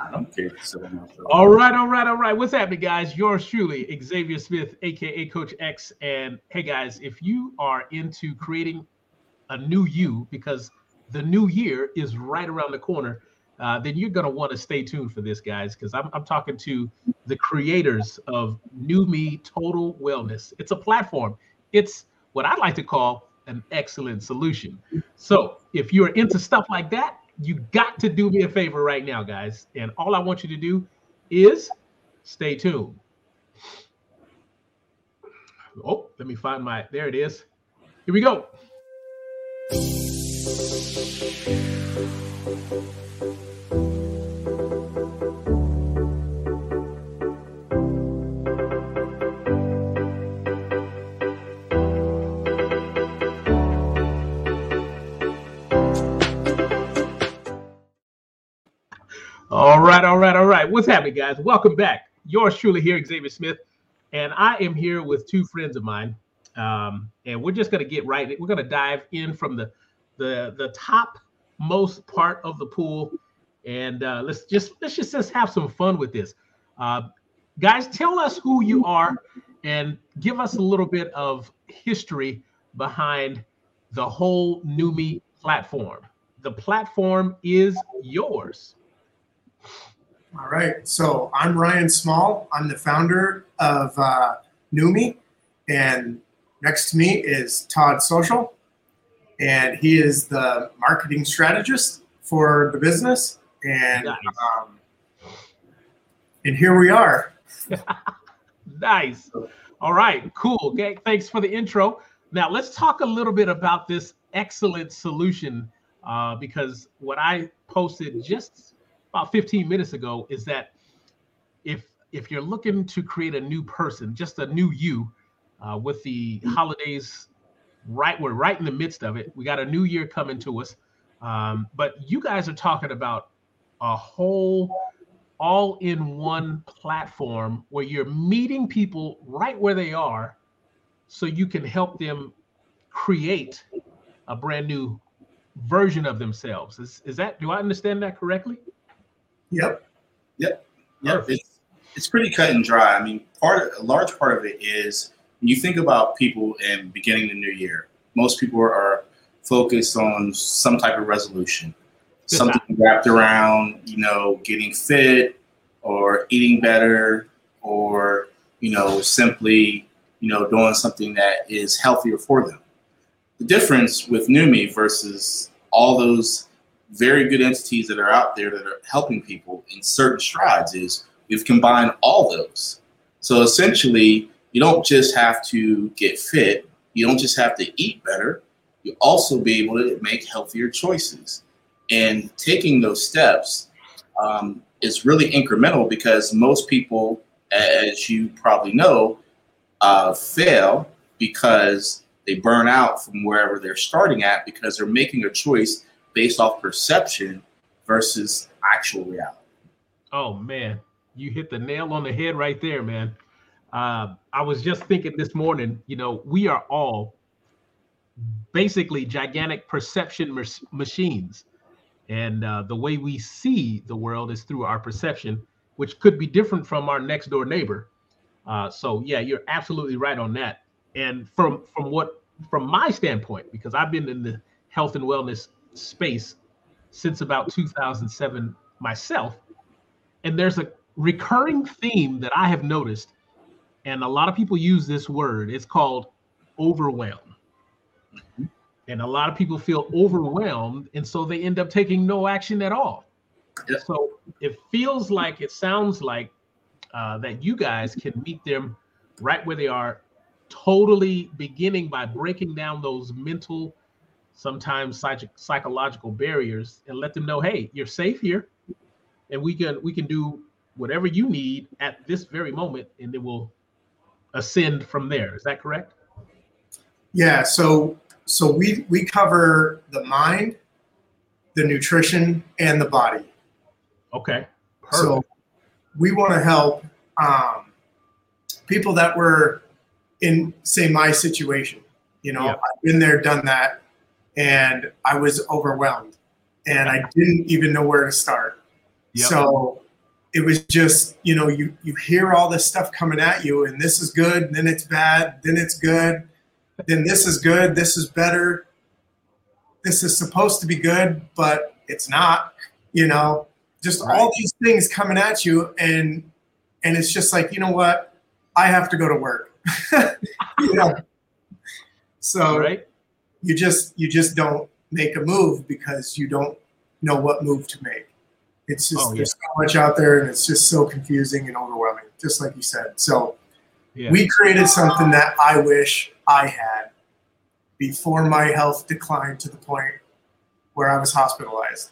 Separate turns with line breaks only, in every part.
I don't care.
All right, all right, all right. What's happening, guys? Yours truly, Xavier Smith, aka Coach X. And hey, guys, if you are into creating a new you, because the new year is right around the corner, uh, then you're going to want to stay tuned for this, guys, because I'm, I'm talking to the creators of NuMee Total Wellness. It's a platform. It's what I like to call an excellent solution. So if you're into stuff like that, you got to do me a favor right now, guys. And all I want you to do is stay tuned. Oh, let me find my, there it is. Here we go. Right, all right, all right. What's happening, guys? Welcome back. Yours truly here, Xavier Smith, and I am here with two friends of mine, um, and we're just going to get right. We're going to dive in from the the the top most part of the pool, and uh, let's just let's just, just have some fun with this. Uh, guys, tell us who you are, and give us a little bit of history behind the whole NuMee platform. The platform is yours.
All right. So I'm Ryan Small. I'm the founder of uh, NuMee, and next to me is Todd Social, and he is the marketing strategist for the business. And nice. um, and here we are.
nice. All right. Cool. Okay. Thanks for the intro. Now let's talk a little bit about this excellent solution uh, because what I posted just about 15 minutes ago is that if if you're looking to create a new person, just a new you, uh, with the holidays right, we're right in the midst of it. We got a new year coming to us, um, but you guys are talking about a whole all-in-one platform where you're meeting people right where they are, so you can help them create a brand new version of themselves. Is, is that do I understand that correctly?
Yep.
Yep. Yep. It's it's pretty cut and dry. I mean, part a large part of it is when you think about people and beginning the new year. Most people are focused on some type of resolution, something wrapped around you know getting fit or eating better or you know simply you know doing something that is healthier for them. The difference with NuMee versus all those very good entities that are out there that are helping people in certain strides is we've combined all those. So essentially, you don't just have to get fit, you don't just have to eat better, you also be able to make healthier choices. And taking those steps um, is really incremental because most people, as you probably know, uh, fail because they burn out from wherever they're starting at because they're making a choice based off perception versus actual reality.
Oh man, you hit the nail on the head right there, man. Uh, I was just thinking this morning, you know, we are all basically gigantic perception machines. And uh, the way we see the world is through our perception, which could be different from our next door neighbor. Uh, so yeah, you're absolutely right on that. And from from what from my standpoint, because I've been in the health and wellness space since about 2007 myself. And there's a recurring theme that I have noticed, and a lot of people use this word. It's called overwhelm. Mm-hmm. And a lot of people feel overwhelmed, and so they end up taking no action at all. Yeah. So it feels like, it sounds like uh, that you guys can meet them right where they are, totally beginning by breaking down those mental sometimes psych- psychological barriers and let them know hey you're safe here. And we can we can do whatever you need at this very moment and then we'll ascend from there. Is that correct?
Yeah so so we we cover the mind the nutrition and the body.
Okay.
Perfect. so we want to help um, people that were in say my situation you know yep. i've been there done that and I was overwhelmed and I didn't even know where to start. Yep. So it was just you know you you hear all this stuff coming at you and this is good then it's bad then it's good then this is good this is better this is supposed to be good but it's not you know just right. all these things coming at you and and it's just like you know what i have to go to work you know so right. You just you just don't make a move because you don't know what move to make it's just oh, yeah. there's so much out there, and it's just so confusing and overwhelming. Just like you said. So yeah. we created something that I wish I had before my health declined to the point where I was hospitalized.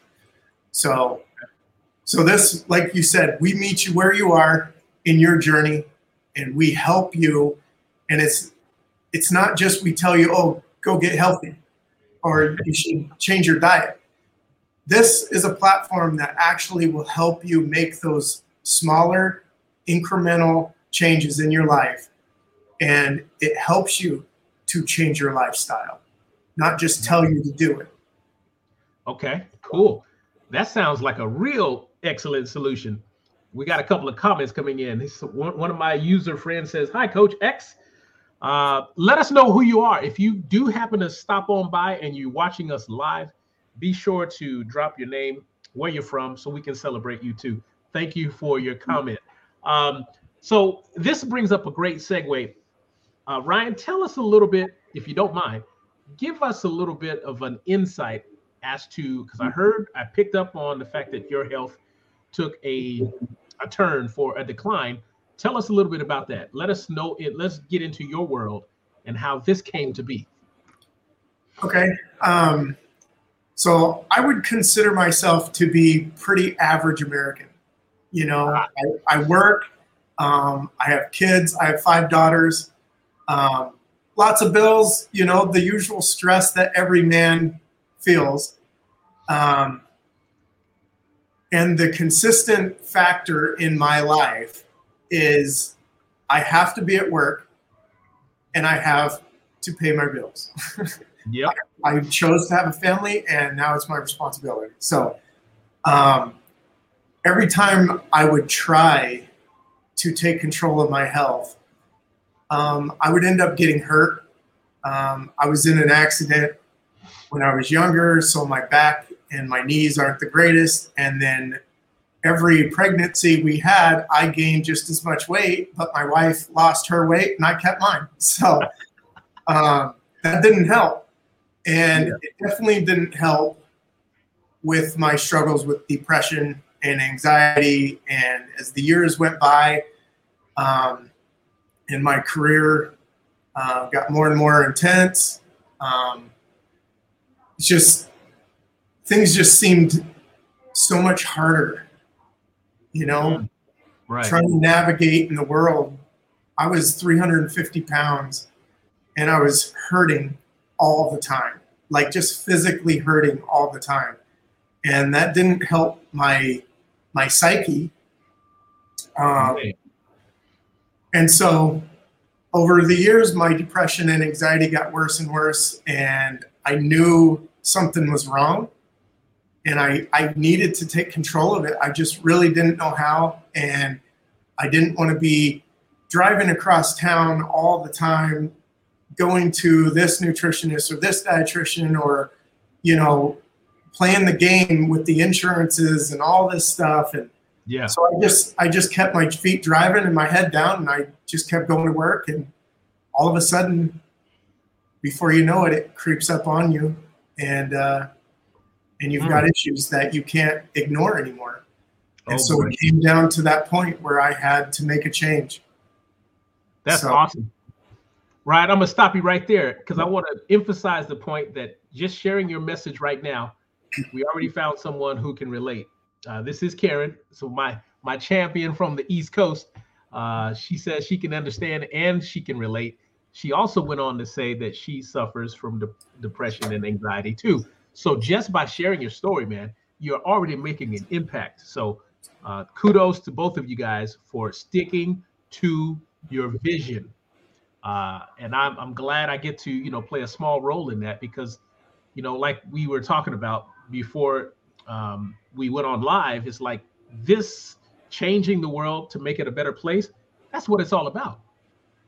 So, so this, like you said, we meet you where you are in your journey, and we help you. And it's it's not just we tell you, oh, go get healthy, or you should change your diet. This is a platform that actually will help you make those smaller incremental changes in your life and it helps you to change your lifestyle not just tell you to do it.
Okay cool. That sounds like a real excellent solution. We got a couple of comments coming in. One of my user friends says hi coach x uh, let us know who you are if you do happen to stop on by and you're watching us live be sure to drop your name, where you're from, so we can celebrate you too. Thank you for your comment. Um, so this brings up a great segue. Uh, Ryan, tell us a little bit, if you don't mind, give us a little bit of an insight as to because I heard I picked up on the fact that your health took a a turn for a decline. Tell us a little bit about that. Let us know it. Let's get into your world and how this came to be.
Okay. Um, so I would consider myself to be pretty average American. You know, I, I work, um, I have kids, I have five daughters, um, lots of bills, you know, the usual stress that every man feels. Um, and the consistent factor in my life is I have to be at work and I have to pay my bills.
yeah.
I, I, chose to have a family, and now it's my responsibility. So, um, every time I would try to take control of my health, um, I would end up getting hurt. Um, I was in an accident when I was younger, so my back and my knees aren't the greatest. And then every pregnancy we had, I gained just as much weight, but my wife lost her weight and I kept mine. So um, that didn't help. And yeah. it definitely didn't help with my struggles with depression and anxiety. And as the years went by, um, and my career uh, got more and more intense, um, it's just things just seemed so much harder, you know,
right.
trying to navigate in the world. I was 350 pounds and I was hurting all the time, like just physically hurting all the time. And that didn't help my my psyche. Um, and so over the years, my depression and anxiety got worse and worse, and I knew something was wrong. And I, I needed to take control of it. I just really didn't know how. And I didn't want to be driving across town all the time going to this nutritionist or this dietitian or you know playing the game with the insurances and all this stuff and
yeah
so i just i just kept my feet driving and my head down and i just kept going to work and all of a sudden before you know it it creeps up on you and uh and you've mm. got issues that you can't ignore anymore and oh, so boy. it came down to that point where i had to make a change
that's so, awesome Right, I'm gonna stop you right there because I want to emphasize the point that just sharing your message right now, we already found someone who can relate. Uh, this is Karen, so my my champion from the East Coast. Uh, she says she can understand and she can relate. She also went on to say that she suffers from de- depression and anxiety too. So just by sharing your story, man, you're already making an impact. So uh, kudos to both of you guys for sticking to your vision uh, and I'm, I'm glad I get to, you know, play a small role in that because, you know, like we were talking about before um, we went on live, it's like this changing the world to make it a better place, that's what it's all about.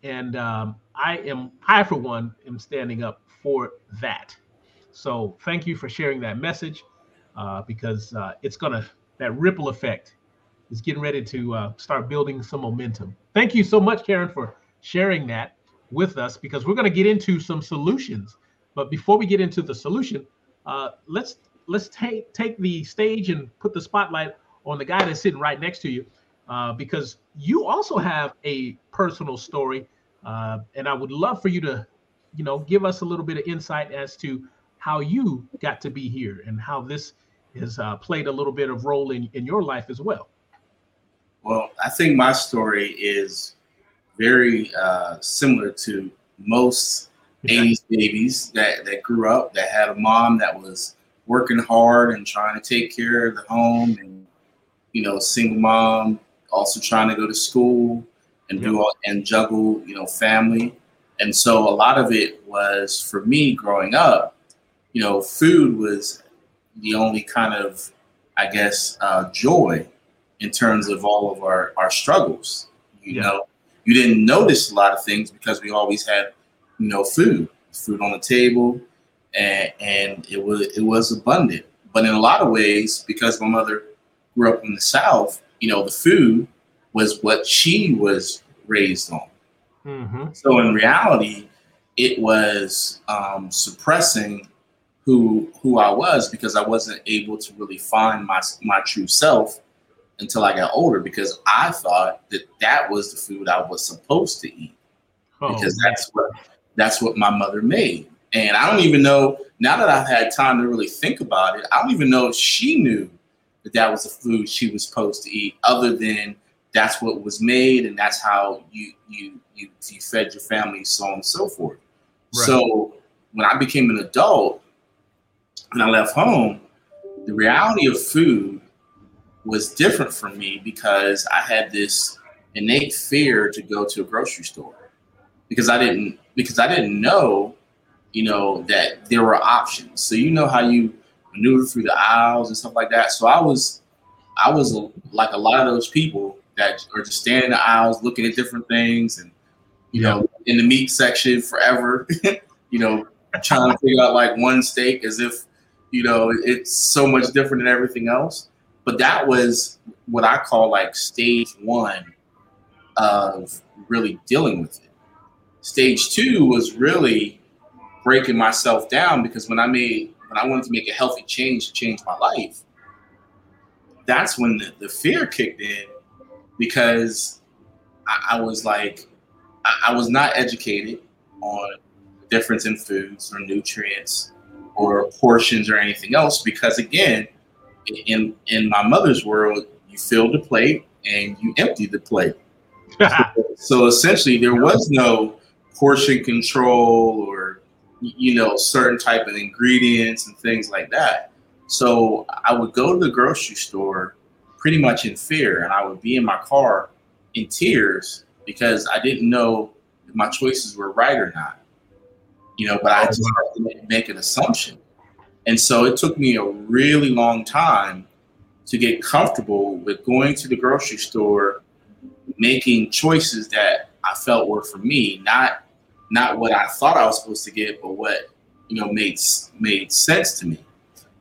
And um, I am, I for one, am standing up for that. So thank you for sharing that message uh, because uh, it's gonna that ripple effect is getting ready to uh, start building some momentum. Thank you so much, Karen, for sharing that with us because we're going to get into some solutions. But before we get into the solution, uh, let's let's take take the stage and put the spotlight on the guy that's sitting right next to you, uh, because you also have a personal story, uh, and I would love for you to, you know, give us a little bit of insight as to how you got to be here and how this has uh, played a little bit of role in in your life as well.
Well, I think my story is very uh, similar to most 80s babies that, that grew up that had a mom that was working hard and trying to take care of the home and you know single mom also trying to go to school and do all, and juggle you know family. And so a lot of it was for me growing up you know food was the only kind of i guess uh, joy in terms of all of our, our struggles. You yeah. know, you didn't notice a lot of things because we always had, you know, food, food on the table, and and it was it was abundant. But in a lot of ways, because my mother grew up in the South, you know, the food was what she was raised on. Mm-hmm. So in reality, it was um, suppressing who who I was because I wasn't able to really find my my true self until I got older because I thought that that was the food I was supposed to eat oh, because that's what that's what my mother made. And I don't even know now that I've had time to really think about it. I don't even know if she knew that that was the food she was supposed to eat, other than that's what was made and that's how you you you, you fed your family, so on and so forth. Right. So when I became an adult and I left home, the reality of food was different for me because I had this innate fear to go to a grocery store because I didn't because I didn't know, you know, that there were options. So you know how you maneuver through the aisles and stuff like that. So I was I was like a lot of those people that are just standing in the aisles looking at different things and you know in the meat section forever, you know, trying to figure out like one steak as if you know it's so much different than everything else. But that was what I call like stage one of really dealing with it. Stage two was really breaking myself down because when I made when I wanted to make a healthy change to change my life, that's when the, the fear kicked in because I, I was like, I, I was not educated on the difference in foods or nutrients or portions or anything else because again in in my mother's world, you filled the plate and you emptied the plate. so essentially, there was no portion control or you know certain type of ingredients and things like that. So I would go to the grocery store pretty much in fear, and I would be in my car in tears because I didn't know if my choices were right or not. You know, but I just had to make an assumption. And so it took me a really long time to get comfortable with going to the grocery store, making choices that I felt were for me, not not what I thought I was supposed to get, but what you know made made sense to me.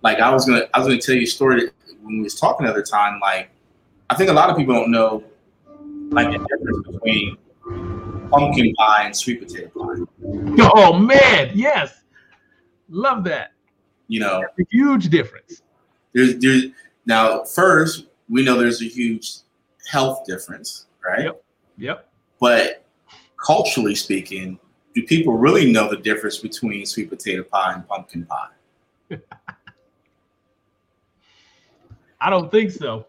Like I was gonna I was gonna tell you a story when we was talking the other time. Like I think a lot of people don't know like the difference between pumpkin pie and sweet potato pie.
Oh man, yes, love that.
You know,
huge difference.
There's, there's now first we know there's a huge health difference, right?
Yep. Yep.
But culturally speaking, do people really know the difference between sweet potato pie and pumpkin pie?
I don't think so.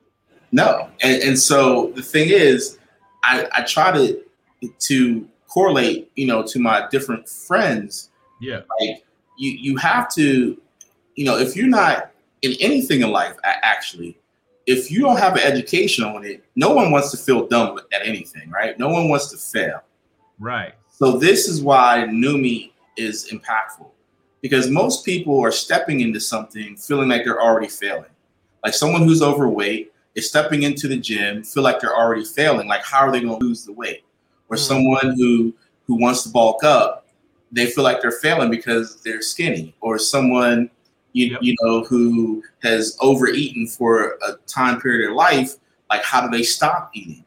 No, and, and so the thing is, I, I try to to correlate, you know, to my different friends.
Yeah,
like you you have to you know, if you're not in anything in life, actually, if you don't have an education on it, no one wants to feel dumb at anything, right? No one wants to fail.
Right.
So this is why NuMee is impactful because most people are stepping into something feeling like they're already failing. Like someone who's overweight, is stepping into the gym, feel like they're already failing. Like, how are they going to lose the weight? Or mm-hmm. someone who who wants to bulk up, they feel like they're failing because they're skinny. Or someone you, yep. you know who has overeaten for a time period of life, like how do they stop eating?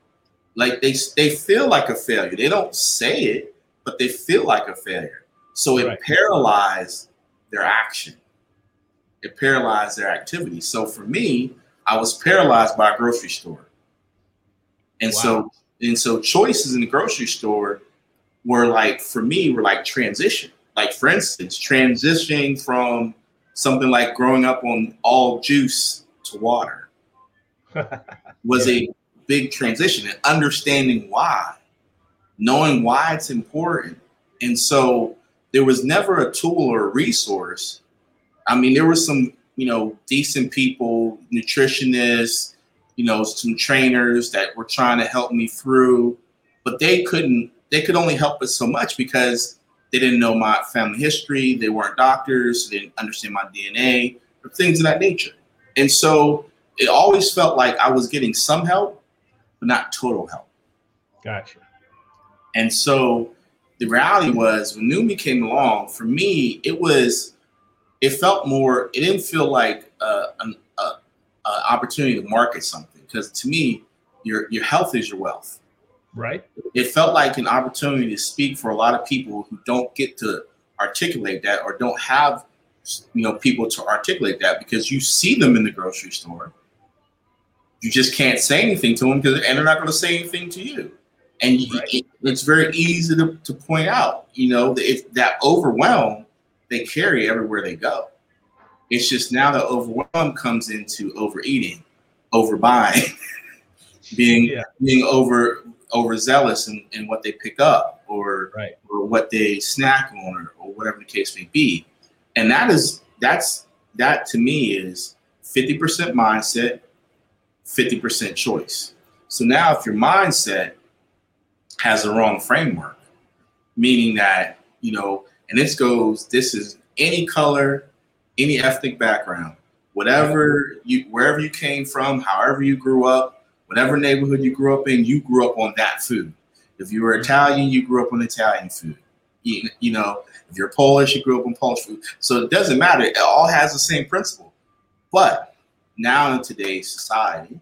Like they they feel like a failure. They don't say it, but they feel like a failure. So it right. paralyzed their action. It paralyzed their activity. So for me, I was paralyzed by a grocery store. And wow. so and so choices in the grocery store were like for me were like transition. Like for instance, transitioning from something like growing up on all juice to water was a big transition and understanding why, knowing why it's important. And so there was never a tool or a resource. I mean, there were some, you know, decent people, nutritionists, you know, some trainers that were trying to help me through, but they couldn't, they could only help us so much because they didn't know my family history, they weren't doctors, they didn't understand my DNA, or things of that nature. And so it always felt like I was getting some help, but not total help.
Gotcha.
And so the reality was when NuMee came along, for me, it was, it felt more, it didn't feel like uh, an Uh, opportunity to market something. Because to me, your, your health is your wealth.
Right.
It felt like an opportunity to speak for a lot of people who don't get to articulate that or don't have you know people to articulate that because you see them in the grocery store you just can't say anything to them because and they're not going to say anything to you. And right. it, it's very easy to, to point out, you know, if that overwhelm they carry everywhere they go. It's just now the overwhelm comes into overeating, overbuying, being yeah. being over overzealous in, in what they pick up or
right.
or what they snack on or, or whatever the case may be. And that is that's that to me is 50% mindset, 50% choice. So now, if your mindset has the wrong framework, meaning that, you know, and this goes, this is any color, any ethnic background, whatever you, wherever you came from, however you grew up, whatever neighborhood you grew up in, you grew up on that food. If you were mm-hmm. Italian, you grew up on Italian food. You, you know, if you're Polish, you grew up on Polish food. So it doesn't matter. It all has the same principle. But now in today's society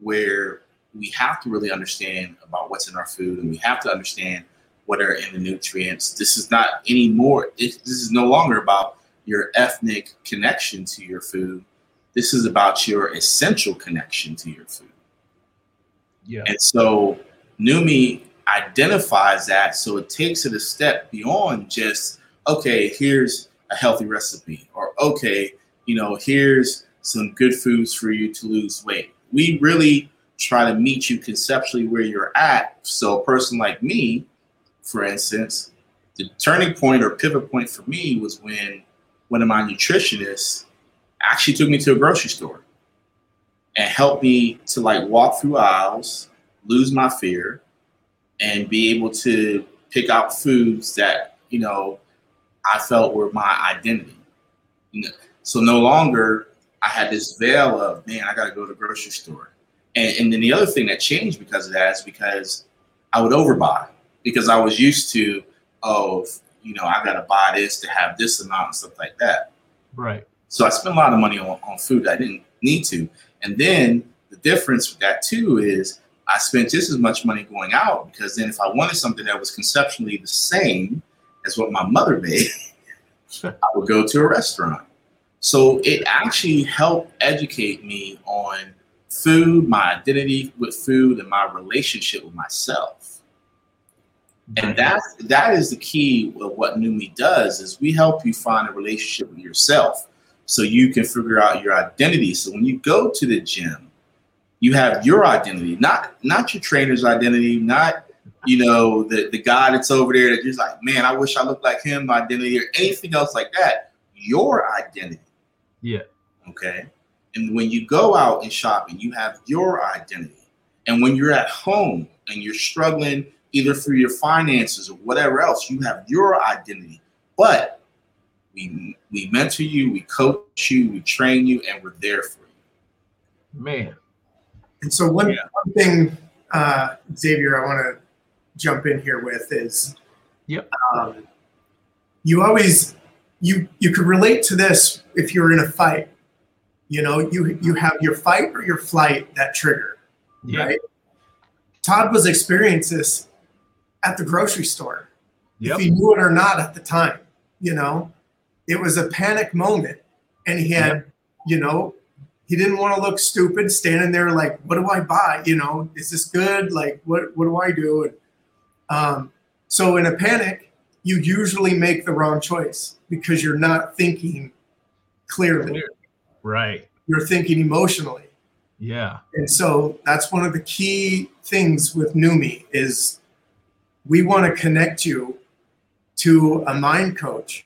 where we have to really understand about what's in our food and we have to understand what are in the nutrients. This is not anymore, this is no longer about your ethnic connection to your food. This is about your essential connection to your food.
Yeah.
And so NuMee identifies that. So it takes it a step beyond just, okay, here's a healthy recipe, or okay, you know, here's some good foods for you to lose weight. We really try to meet you conceptually where you're at. So a person like me, for instance, the turning point or pivot point for me was when one of my nutritionists actually took me to a grocery store and helped me to like walk through aisles, lose my fear, and be able to pick out foods that, you know, I felt were my identity. So no longer I had this veil of, man, I got to go to the grocery store. And, and then the other thing that changed because of that is because I would overbuy because I was used to, oh, you know, I got to buy this to have this amount and stuff like that.
Right.
So I spent a lot of money on, on food I didn't need to. And then the difference with that too is I spent just as much money going out because then if I wanted something that was conceptually the same as what my mother made, I would go to a restaurant. So it actually helped educate me on food, my identity with food, and my relationship with myself. And that that is the key of what NuMee does is we help you find a relationship with yourself so you can figure out your identity. So when you go to the gym, you have your identity, not not your trainer's identity, not you know the the guy that's over there that just like, man, I wish I looked like him, identity or anything else like that. Your identity.
Yeah.
Okay. And when you go out and shopping, you have your identity. And when you're at home and you're struggling either through your finances or whatever else, you have your identity. But we we mentor you, we coach you, we train you, and we're there for you.
Man,
And so one, yeah. one thing, uh, Xavier, I want to jump in here with is,
yep.
Um, you always you you could relate to this if you're in a fight. You know, you you have your fight or your flight that trigger, yeah. right? Todd was experiencing this at the grocery store, yep. if he knew it or not at the time. You know, it was a panic moment, and he had, yep. you know, he didn't want to look stupid standing there like, what do I buy? You know, is this good? Like, what what do I do? And um, so in a panic, you usually make the wrong choice because you're not thinking clearly.
Right.
You're thinking emotionally.
Yeah.
And so that's one of the key things with NuMee is we want to connect you to a mind coach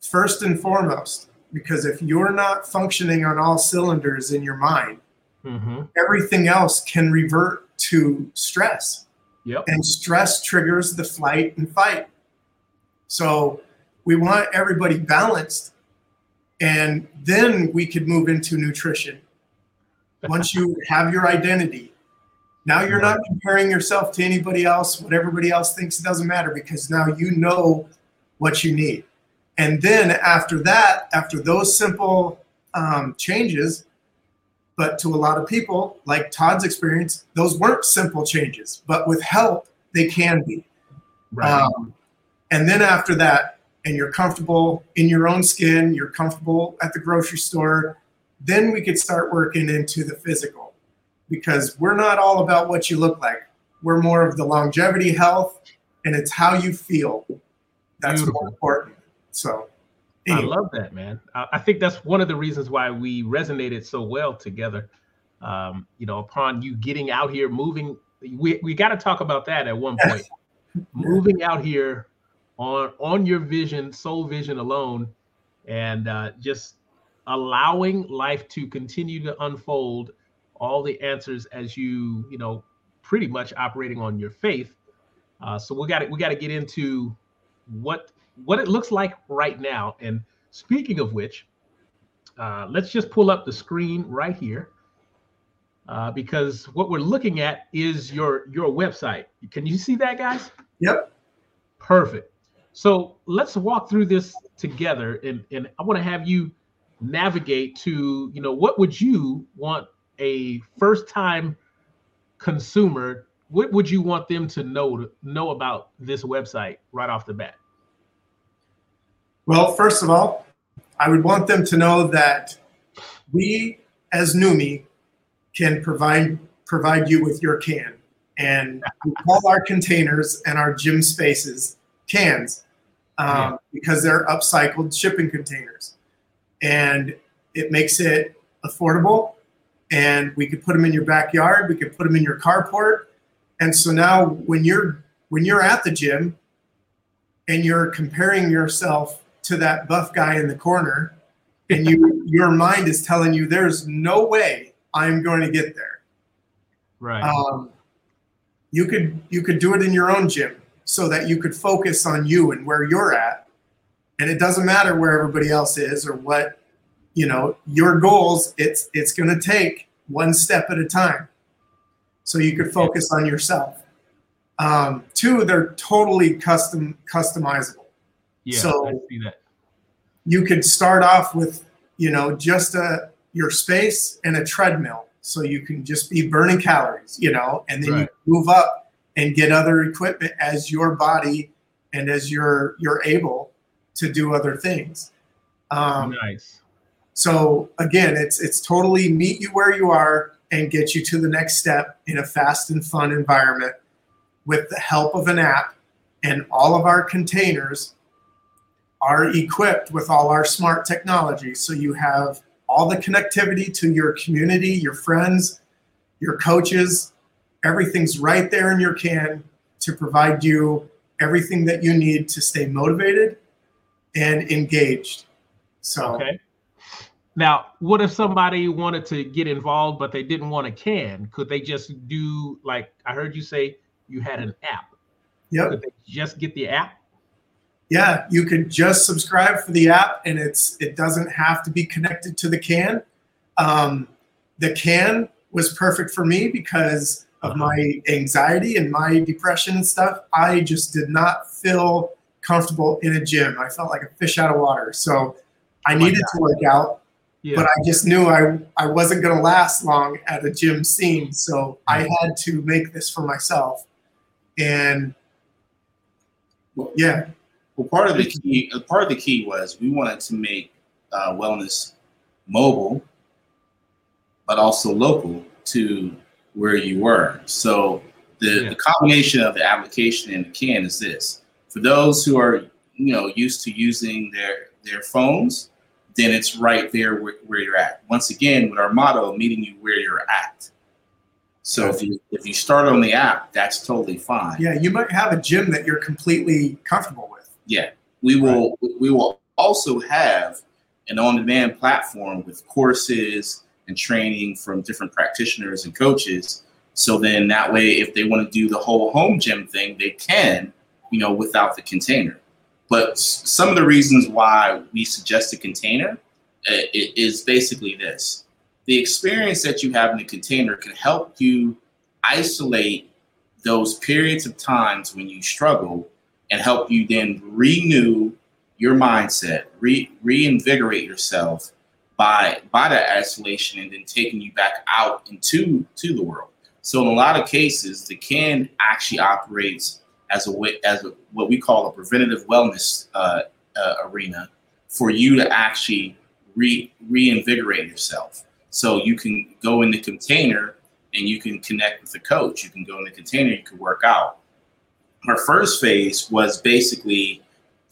first and foremost because if you're not functioning on all cylinders in your mind mm-hmm. everything else can revert to stress
yep.
and stress triggers the flight and fight so we want everybody balanced. And then we could move into nutrition. Once you have your identity, now you're not comparing yourself to anybody else. What everybody else thinks doesn't matter because now you know what you need. And then after that, after those simple um, changes, but to a lot of people, like Todd's experience, those weren't simple changes, but with help, they can be. Right. Um, and then after that, and you're comfortable in your own skin, you're comfortable at the grocery store, then we could start working into the physical because we're not all about what you look like. We're more of the longevity health and it's how you feel. That's Beautiful. more important. So
anyway. I love that, man. I think that's one of the reasons why we resonated so well together. Um, you know, upon you getting out here, moving, we, we got to talk about that at one point. moving out here on on your vision, soul vision alone, and uh, just allowing life to continue to unfold all the answers as you you know pretty much operating on your faith. Uh, so we got to we got to get into what what it looks like right now. And speaking of which, uh, let's just pull up the screen right here. Uh, because what we're looking at is your your website. Can you see that, guys?
Yep.
Perfect. So let's walk through this together, and and I want to have you navigate to you know what would you want a first time consumer what would you want them to know to know about this website right off the bat
well first of all i would want them to know that we as NuMee can provide provide you with your can and we call our containers and our gym spaces cans um, yeah. because they're upcycled shipping containers. And it makes it affordable. And we could put them in your backyard. We could put them in your carport. And so now when you're when you're at the gym and you're comparing yourself to that buff guy in the corner, and you your mind is telling you there's no way I'm going to get there.
Right.
Um, you could you could do it in your own gym so that you could focus on you and where you're at. And it doesn't matter where everybody else is or what, you know, your goals, it's it's going to take one step at a time. So you could focus on yourself. Um, two, they're totally custom customizable.
Yeah, so.
You could start off with, you know, just a your space and a treadmill. So you can just be burning calories, you know, and then right. you move up and get other equipment as your body and as you're you're able to do other things.
Um, nice.
So again, it's it's totally meet you where you are and get you to the next step in a fast and fun environment with the help of an app and all of our containers are equipped with all our smart technology so you have all the connectivity to your community your friends your coaches everything's right there in your can to provide you everything that you need to stay motivated and engaged. So,
okay. Now, what if somebody wanted to get involved but they didn't want a can? Could they just do like I heard you say you had an app?
Yep.
Could they just get the app?
Yeah, you could just subscribe for the app, and it's it doesn't have to be connected to the can. Um, the can was perfect for me because of my anxiety and my depression and stuff. I just did not feel comfortable in a gym. I felt like a fish out of water. So I oh needed to work out, yeah. but I just knew I, I wasn't going to last long at a gym scene. So I had to make this for myself. And well, yeah.
Well, part of the key, part of the key was we wanted to make uh, wellness mobile, but also local to where you were. So the, yeah. the combination of the application and the can is this: for those who are you know used to using their their phones, then it's right there where, where you're at. Once again, with our motto, meeting you where you're at. So if you if you start on the app, that's totally fine.
Yeah, you might have a gym that you're completely comfortable with.
Yeah, we will right. we will also have an on-demand platform with courses and training from different practitioners and coaches. So then that way, if they want to do the whole home gym thing, they can, you know, without the container. But some of the reasons why we suggest a container uh, is basically this. The experience that you have in the container can help you isolate those periods of times when you struggle and help you then renew your mindset, re- reinvigorate yourself by by that isolation and then taking you back out into to the world. So in a lot of cases, the can actually operates as a as a, what we call a preventative wellness uh, uh, arena for you to actually re reinvigorate yourself. So you can go in the container and you can connect with the coach. You can go in the container, you can work out. Our first phase was basically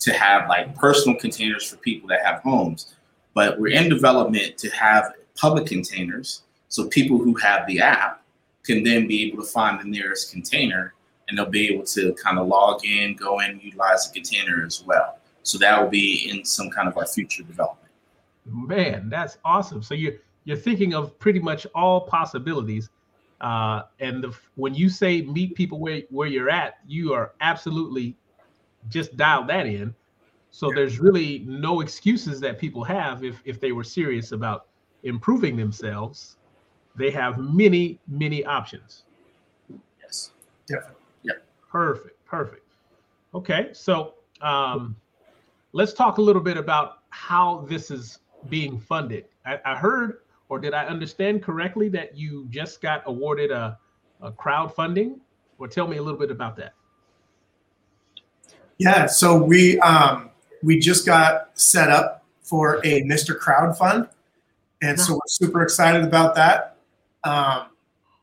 to have like personal containers for people that have homes, but we're in development to have public containers so people who have the app can then be able to find the nearest container and they'll be able to kind of log in, go in, utilize the container as well. So that will be in some kind of our future development.
Man, that's awesome. So you're you're thinking of pretty much all possibilities. Uh, and the, when you say meet people where, where you're at, you are absolutely just dial that in. So there's really no excuses that people have if if they were serious about improving themselves. They have many many options.
Yes,
definitely.
Perfect. Perfect. Okay, so um, let's talk a little bit about how this is being funded. I, I heard, or did I understand correctly, that you just got awarded a, a crowdfunding? Or tell me a little bit about that.
Yeah, so we um, we just got set up for a Mr. Crowd Fund, and so we're super excited about that. Um,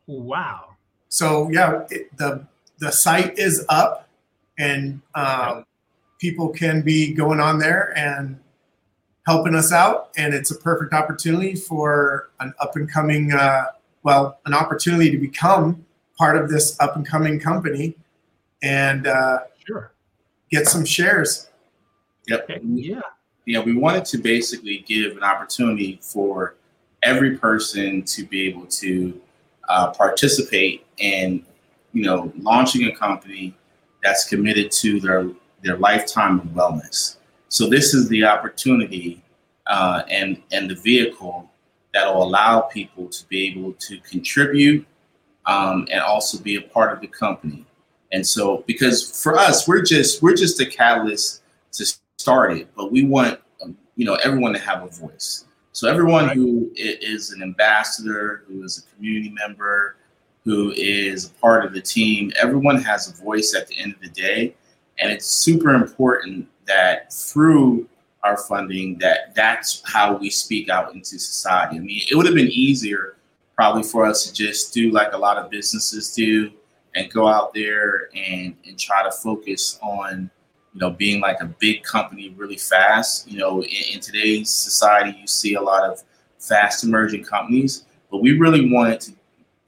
wow!
So yeah, it, the the site is up, and um, people can be going on there and helping us out, and it's a perfect opportunity for an up and coming, uh, well, an opportunity to become part of this up and coming company, and uh,
sure
get some shares.
Yep.
Okay. Yeah.
Yeah, we wanted to basically give an opportunity for every person to be able to uh, participate in, you know, launching a company that's committed to their their lifetime of wellness. So this is the opportunity uh, and and the vehicle that will allow people to be able to contribute um, and also be a part of the company. And so, because for us, we're just we're just a catalyst to start it, but we want um, you know everyone to have a voice. So everyone who is an ambassador, who is a community member, who is a part of the team, everyone has a voice at the end of the day, and it's super important that through our funding that that's how we speak out into society. I mean, it would have been easier probably for us to just do like a lot of businesses do and go out there and, and try to focus on you know being like a big company really fast you know in, in, today's society you see a lot of fast emerging companies but we really wanted to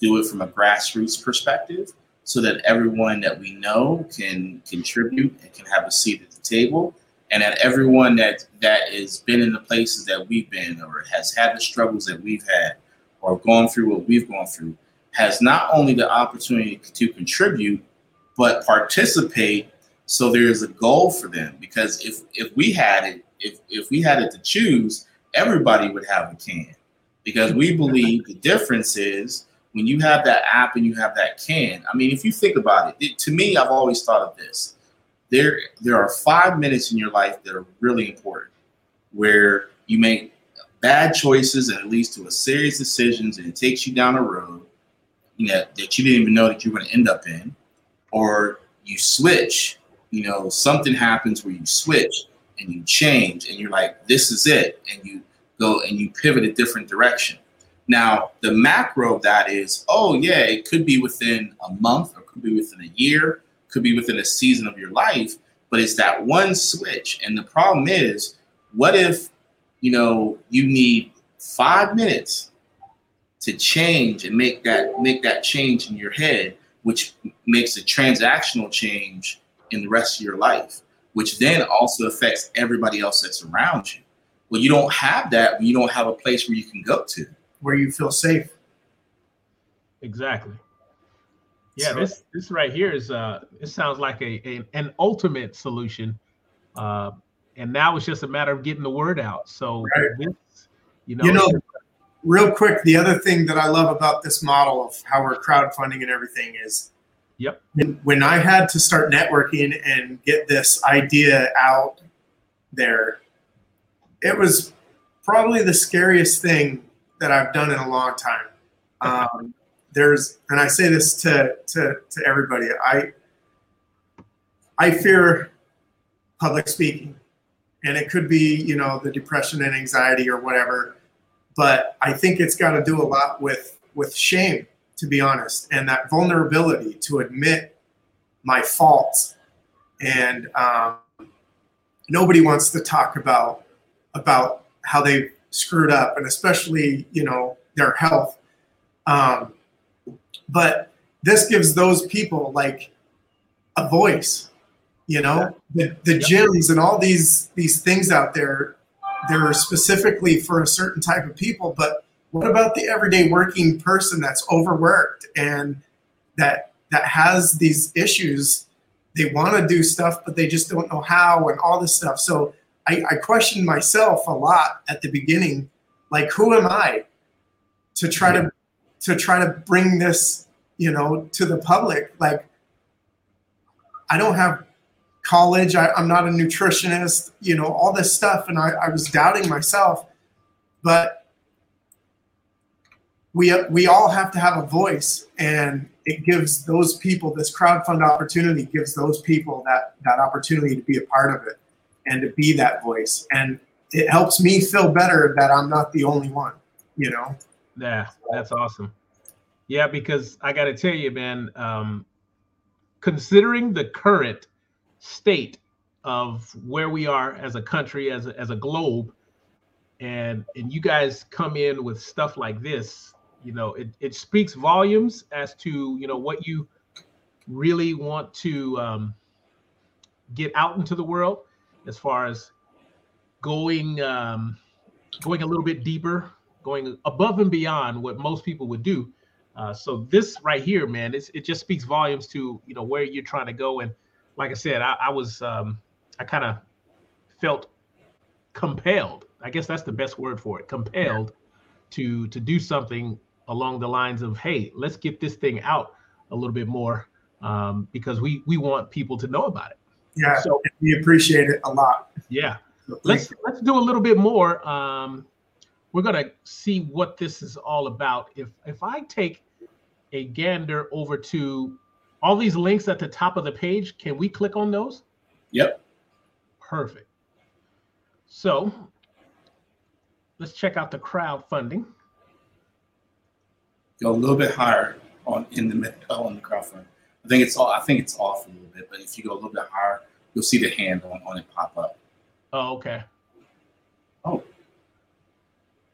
do it from a grassroots perspective so that everyone that we know can contribute and can have a seat at the table and that everyone that that has been in the places that we've been or has had the struggles that we've had or gone through what we've gone through has not only the opportunity to contribute, but participate. So there's a goal for them because if if we had it, if if we had it to choose, everybody would have a can because we believe the difference is when you have that app and you have that can, I mean, if you think about it, it to me, I've always thought of this. There, there are five minutes in your life that are really important where you make bad choices and it leads to a serious decisions and it takes you down a road you know, that you didn't even know that you were going to end up in, or you switch, you know, something happens where you switch and you change and you're like, this is it. And you go and you pivot a different direction. Now, the macro of that is, oh, yeah, it could be within a month or could be within a year, could be within a season of your life, but it's that one switch. And the problem is, what if, you know, you need five minutes to change and make that make that change in your head, which makes a transactional change in the rest of your life, which then also affects everybody else that's around you. Well, you don't have that you don't have a place where you can go to.
Where you feel safe.
Exactly. Yeah, so, this this right here is uh it sounds like a, a an ultimate solution. Uh and now it's just a matter of getting the word out. So right. this,
you know, you know real quick, the other thing that I love about this model of how we're crowdfunding and everything is
Yep.
When I had to start networking and get this idea out there, it was probably the scariest thing that I've done in a long time. Um, there's, and I say this to, to, to everybody, I, I fear public speaking and it could be, you know, the depression and anxiety or whatever but I think it's got to do a lot with with shame, to be honest, and that vulnerability to admit my faults. And um, nobody wants to talk about about how they screwed up, and especially you know their health. Um, but this gives those people like a voice you know the, the gyms and all these these things out there they're specifically for a certain type of people, but what about the everyday working person that's overworked and that that has these issues? They want to do stuff, but they just don't know how and all this stuff. So I, I questioned myself a lot at the beginning, like who am I to try to to try to bring this, you know, to the public? Like I don't have college. I, am not a nutritionist, you know, all this stuff. And I, I was doubting myself. But we, we all have to have a voice. And it gives those people, this crowdfund opportunity gives those people that, that opportunity to be a part of it and to be that voice. And it helps me feel better that I'm not the only one, you know?
Yeah, that's awesome. Yeah, because I got to tell you, man, um, considering the current state of where we are as a country, as a, as a globe, and and you guys come in with stuff like this, you know, it, it speaks volumes as to you know what you really want to um, get out into the world as far as going um, going a little bit deeper, going above and beyond what most people would do. Uh, so this right here, man, it just speaks volumes to you know where you're trying to go and like I said, I, I was um, I kind of felt compelled. I guess that's the best word for it. Compelled yeah. to to do something along the lines of, hey, let's get this thing out a little bit more um, because we we want people to know about it.
Yeah, so we appreciate it a lot.
Yeah, so let's you. let's do a little bit more. Um, we're gonna see what this is all about. If if I take a gander over to all these links at the top of the page, can we click on those?
Yep.
Perfect. So let's check out the crowdfunding.
Go a little bit higher on in the oh, on the crowdfunding. I think it's all I think it's off a little bit, but if you go a little bit higher, you'll see the hand on, on it pop up.
Oh, okay.
Oh.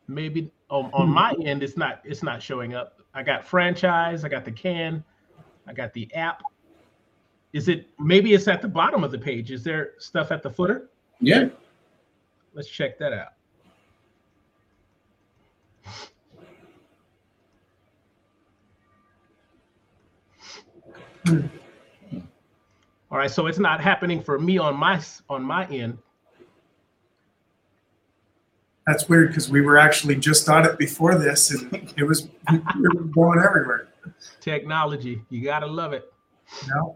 Maybe on, on hmm. my end it's not it's not showing up. I got franchise, I got the can, I got the app. Is it maybe it's at the bottom of the page? Is there stuff at the footer?
Yeah.
Let's check that out. Hmm. All right, so it's not happening for me on my on my end.
That's weird because we were actually just on it before this, and it was we were going everywhere.
Technology, you gotta love it.
No.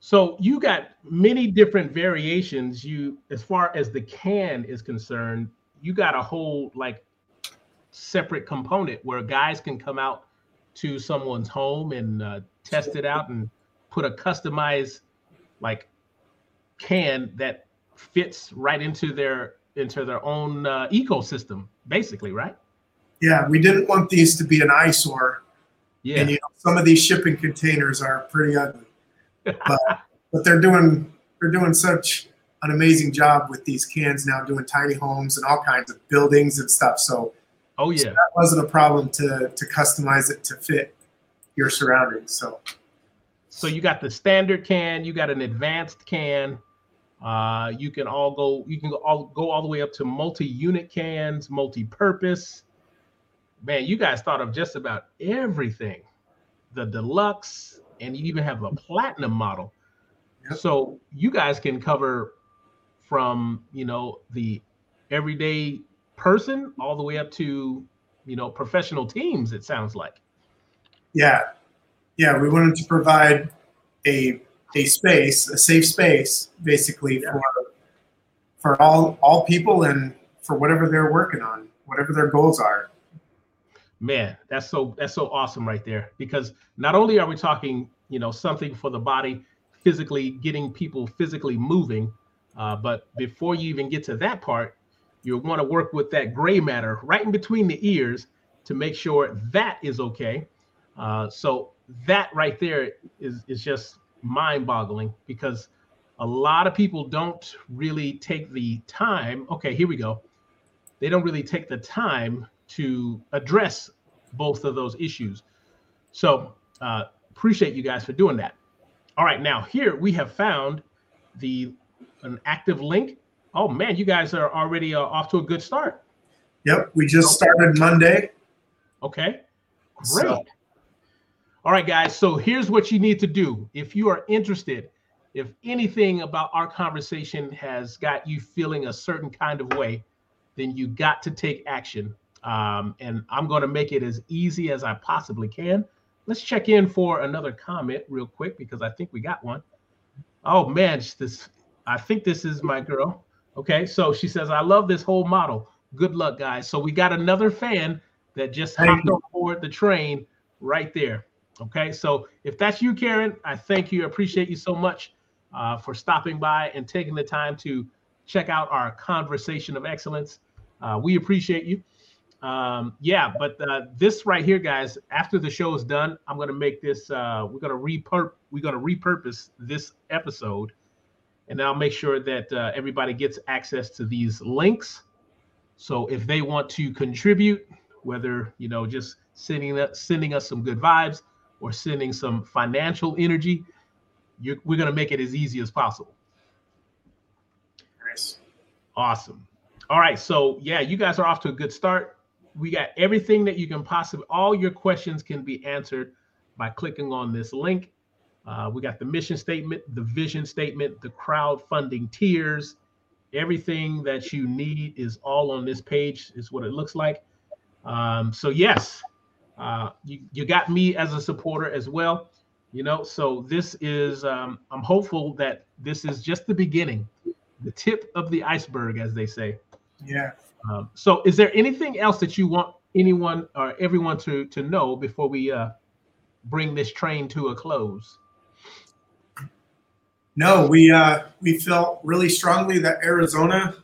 So you got many different variations. You, as far as the can is concerned, you got a whole like separate component where guys can come out to someone's home and uh, test it out and put a customized like can that fits right into their into their own uh, ecosystem basically right?
Yeah, we didn't want these to be an eyesore,
yeah.
And you know some of these shipping containers are pretty ugly, but but they're doing they're doing such an amazing job with these cans now, doing tiny homes and all kinds of buildings and stuff. So
oh yeah
that wasn't a problem to to customize it to fit your surroundings. So
so you got the standard can you got an advanced can uh, you can all go you can go all, go all the way up to multi-unit cans multi-purpose man you guys thought of just about everything the deluxe and you even have a platinum model
Yep.
so you guys can cover from you know the everyday person all the way up to you know professional teams it sounds like
yeah, yeah, we wanted to provide a a space, a safe space, basically
Yeah.
for for all all people and for whatever they're working on, whatever their goals are.
man that's so that's so awesome right there because not only are we talking you know something for the body physically getting people physically moving uh, but before you even get to that part you want to work with that gray matter right in between the ears to make sure that is okay uh, so that right there is is just mind boggling because a lot of people don't really take the time okay here we go they don't really take the time to address both of those issues. So uh, appreciate you guys for doing that. All right, now here we have found the an active link. Oh man, you guys are already uh, off to a good start.
Yep, we just started Monday.
Okay, great.
So-
All right, guys. So here's what you need to do. If you are interested, if anything about our conversation has got you feeling a certain kind of way, then you got to take action. Um, and I'm going to make it as easy as I possibly can. Let's check in for another comment real quick because I think we got one. Oh man, this I think this is my girl. Okay, so she says, I love this whole model. Good luck, guys. So we got another fan that just hopped on board the train right there. Okay, so if that's you, Karen, I thank you. I appreciate you so much uh, for stopping by and taking the time to check out our conversation of excellence. Uh, we appreciate you. Um, yeah, but uh, this right here, guys, after the show is done, I'm gonna make this. Uh, we're gonna repurp. We're gonna repurpose this episode, and I'll make sure that uh, everybody gets access to these links. So if they want to contribute, whether you know just sending us sending us some good vibes or sending some financial energy, you're, we're gonna make it as easy as possible.
Nice.
Awesome. All right. So yeah, you guys are off to a good start. We got everything that you can possibly. All your questions can be answered by clicking on this link. Uh, we got the mission statement, the vision statement, the crowdfunding tiers. Everything that you need is all on this page. Is what it looks like. Um, so yes, uh, you you got me as a supporter as well. You know, so this is. Um, I'm hopeful that this is just the beginning the tip of the iceberg, as they say.
Yeah.
Um, so, is there anything else that you want anyone or everyone to to know before we uh, bring this train to a close?
No, we uh, we felt really strongly that Arizona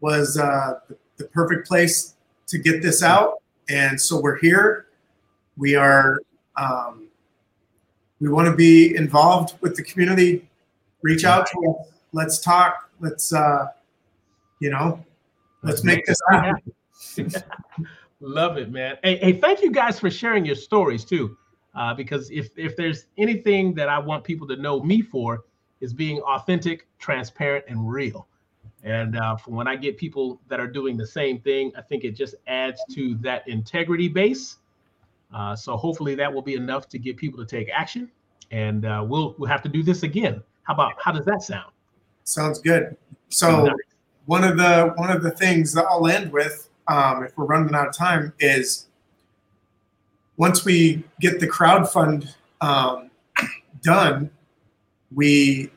was uh, the, perfect place to get this out, and so we're here. We are um, we want to be involved with the community. Reach out to us. Let's talk. Let's uh, you know, let's make this happen.
Love it, man. Hey, hey, thank you guys for sharing your stories too. Uh, because if if there's anything that I want people to know me for, is being authentic, transparent, and real. And uh, from when I get people that are doing the same thing, I think it just adds to that integrity base. Uh, so hopefully that will be enough to get people to take action. And uh, we'll we'll have to do this again. How about how does that sound?
Sounds good. So one of the one of the things that I'll end with, um, if we're running out of time, is once we get the crowd fund um, done, we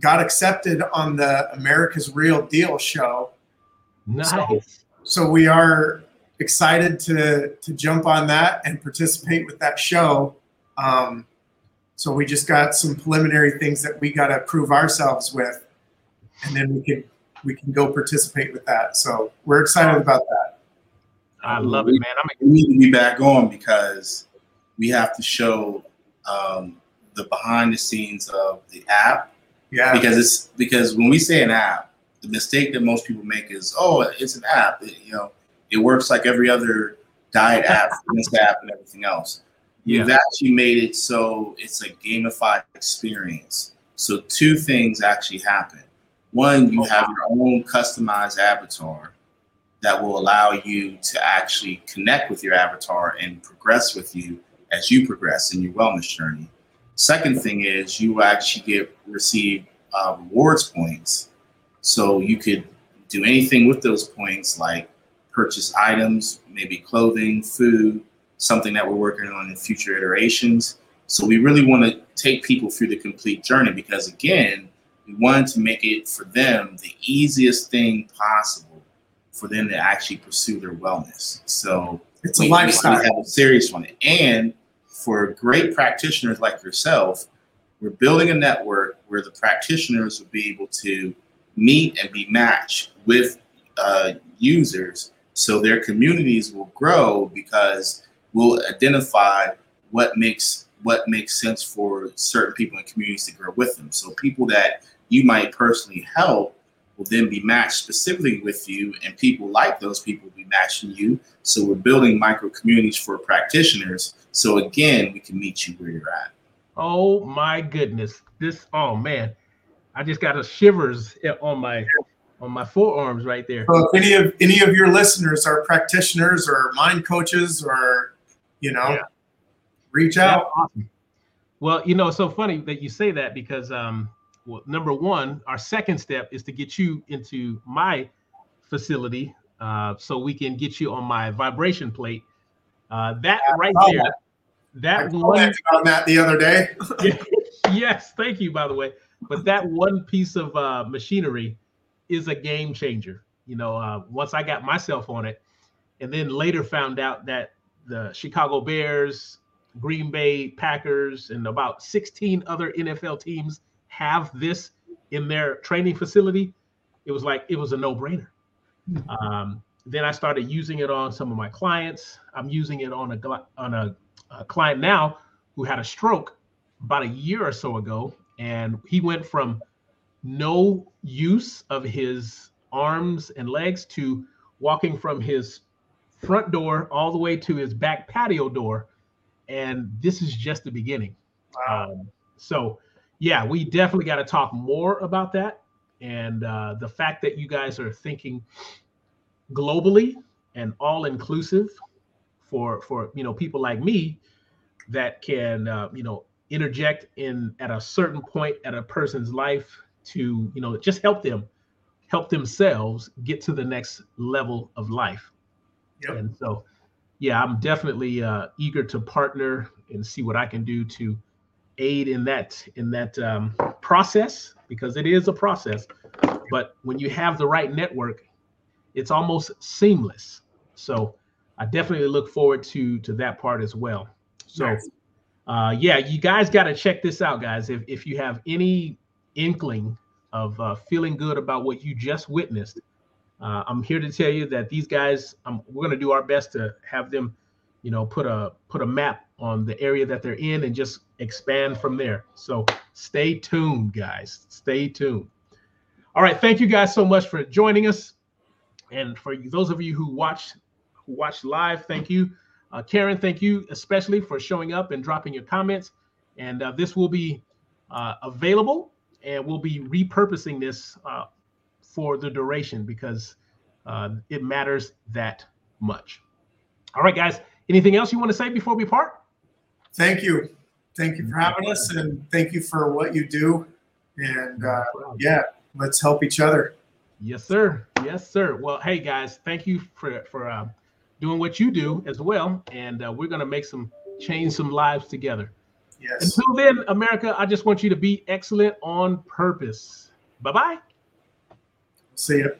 got accepted on the America's Real Deal show.
Nice.
So, so we are excited to to jump on that and participate with that show. Um, so we just got some preliminary things that we got to prove ourselves with, and then we can we can go participate with that. So we're excited about that.
I love it, man.
I'm we need to be back on because we have to show um, the behind the scenes of the app.
Yeah.
Because it's because when we say an app, the mistake that most people make is, oh, it's an app. It, you know, it works like every other diet app, fitness app, and everything else.
Yeah.
You've actually made it so it's a gamified experience. So two things actually happen. One, you
Oh,
have your own customized avatar that will allow you to actually connect with your avatar and progress with you as you progress in your wellness journey. Second thing is you actually get receive uh, rewards points, so you could do anything with those points, like purchase items, maybe clothing, food, something that we're working on in future iterations. So we really want to take people through the complete journey because again, we wanted to make it for them the easiest thing possible for them to actually pursue their wellness. So
It's a lifestyle.
We have a serious one. And for great practitioners like yourself, we're building a network where the practitioners will be able to meet and be matched with uh, users so their communities will grow because we'll identify what makes what makes sense for certain people in communities to grow with them. So people that you might personally help will then be matched specifically with you, and people like those people will be matching you. So we're building micro communities for practitioners. So again, we can meet you where you're at.
Oh my goodness. This oh man. I just got a shivers on my on my forearms right there.
So if any of any of your listeners are practitioners or mind coaches or you know,
Yeah.
reach
That's
out.
awesome. Well, you know, it's so funny that you say that because um well, number one, our second step is to get you into my facility uh, so we can get you on my vibration plate. Uh, that right there,
that. I
that one
on that the other day.
yes, thank you, by the way. But that one piece of uh, machinery is a game changer. You know, uh, once I got myself on it, and then later found out that the Chicago Bears, Green Bay Packers, and about 16 other NFL teams have this in their training facility, it was like it was a no-brainer. Um, then I started using it on some of my clients. I'm using it on a on a, a client now who had a stroke about a year or so ago, and he went from no use of his arms and legs to walking from his front door all the way to his back patio door, and this is just the beginning. Um, so, yeah, we definitely got to talk more about that, and uh, the fact that you guys are thinking globally and all inclusive for for you know people like me that can uh, you know interject in at a certain point at a person's life to you know just help them help themselves get to the next level of life
Yep.
and so yeah i'm definitely uh, eager to partner and see what i can do to aid in that in that um, process because it is a process but when you have the right network it's almost seamless so i definitely look forward to to that part as well so
Nice.
uh, yeah, you guys got to check this out, guys. If, if you have any inkling of uh, feeling good about what you just witnessed, uh, I'm here to tell you that these guys, um, we're going to do our best to have them, you know, put a put a map on the area that they're in and just expand from there. So stay tuned, guys. Stay tuned. All right, thank you guys so much for joining us, and for those of you who watched who watched live, thank you. Uh, Karen, thank you especially for showing up and dropping your comments. And uh, this will be uh, available, and we'll be repurposing this uh, for the duration because uh, it matters that much. All right, guys. Anything else you want to say before we part?
Thank you. Thank you for having us and thank you for what you do. And uh, yeah, let's help each other.
Yes, sir. Yes, sir. Well, hey guys, thank you for for uh, doing what you do as well, and uh, we're gonna make some change some lives together.
Yes.
Until then, America, I just want you to be excellent on purpose. Bye bye.
See you.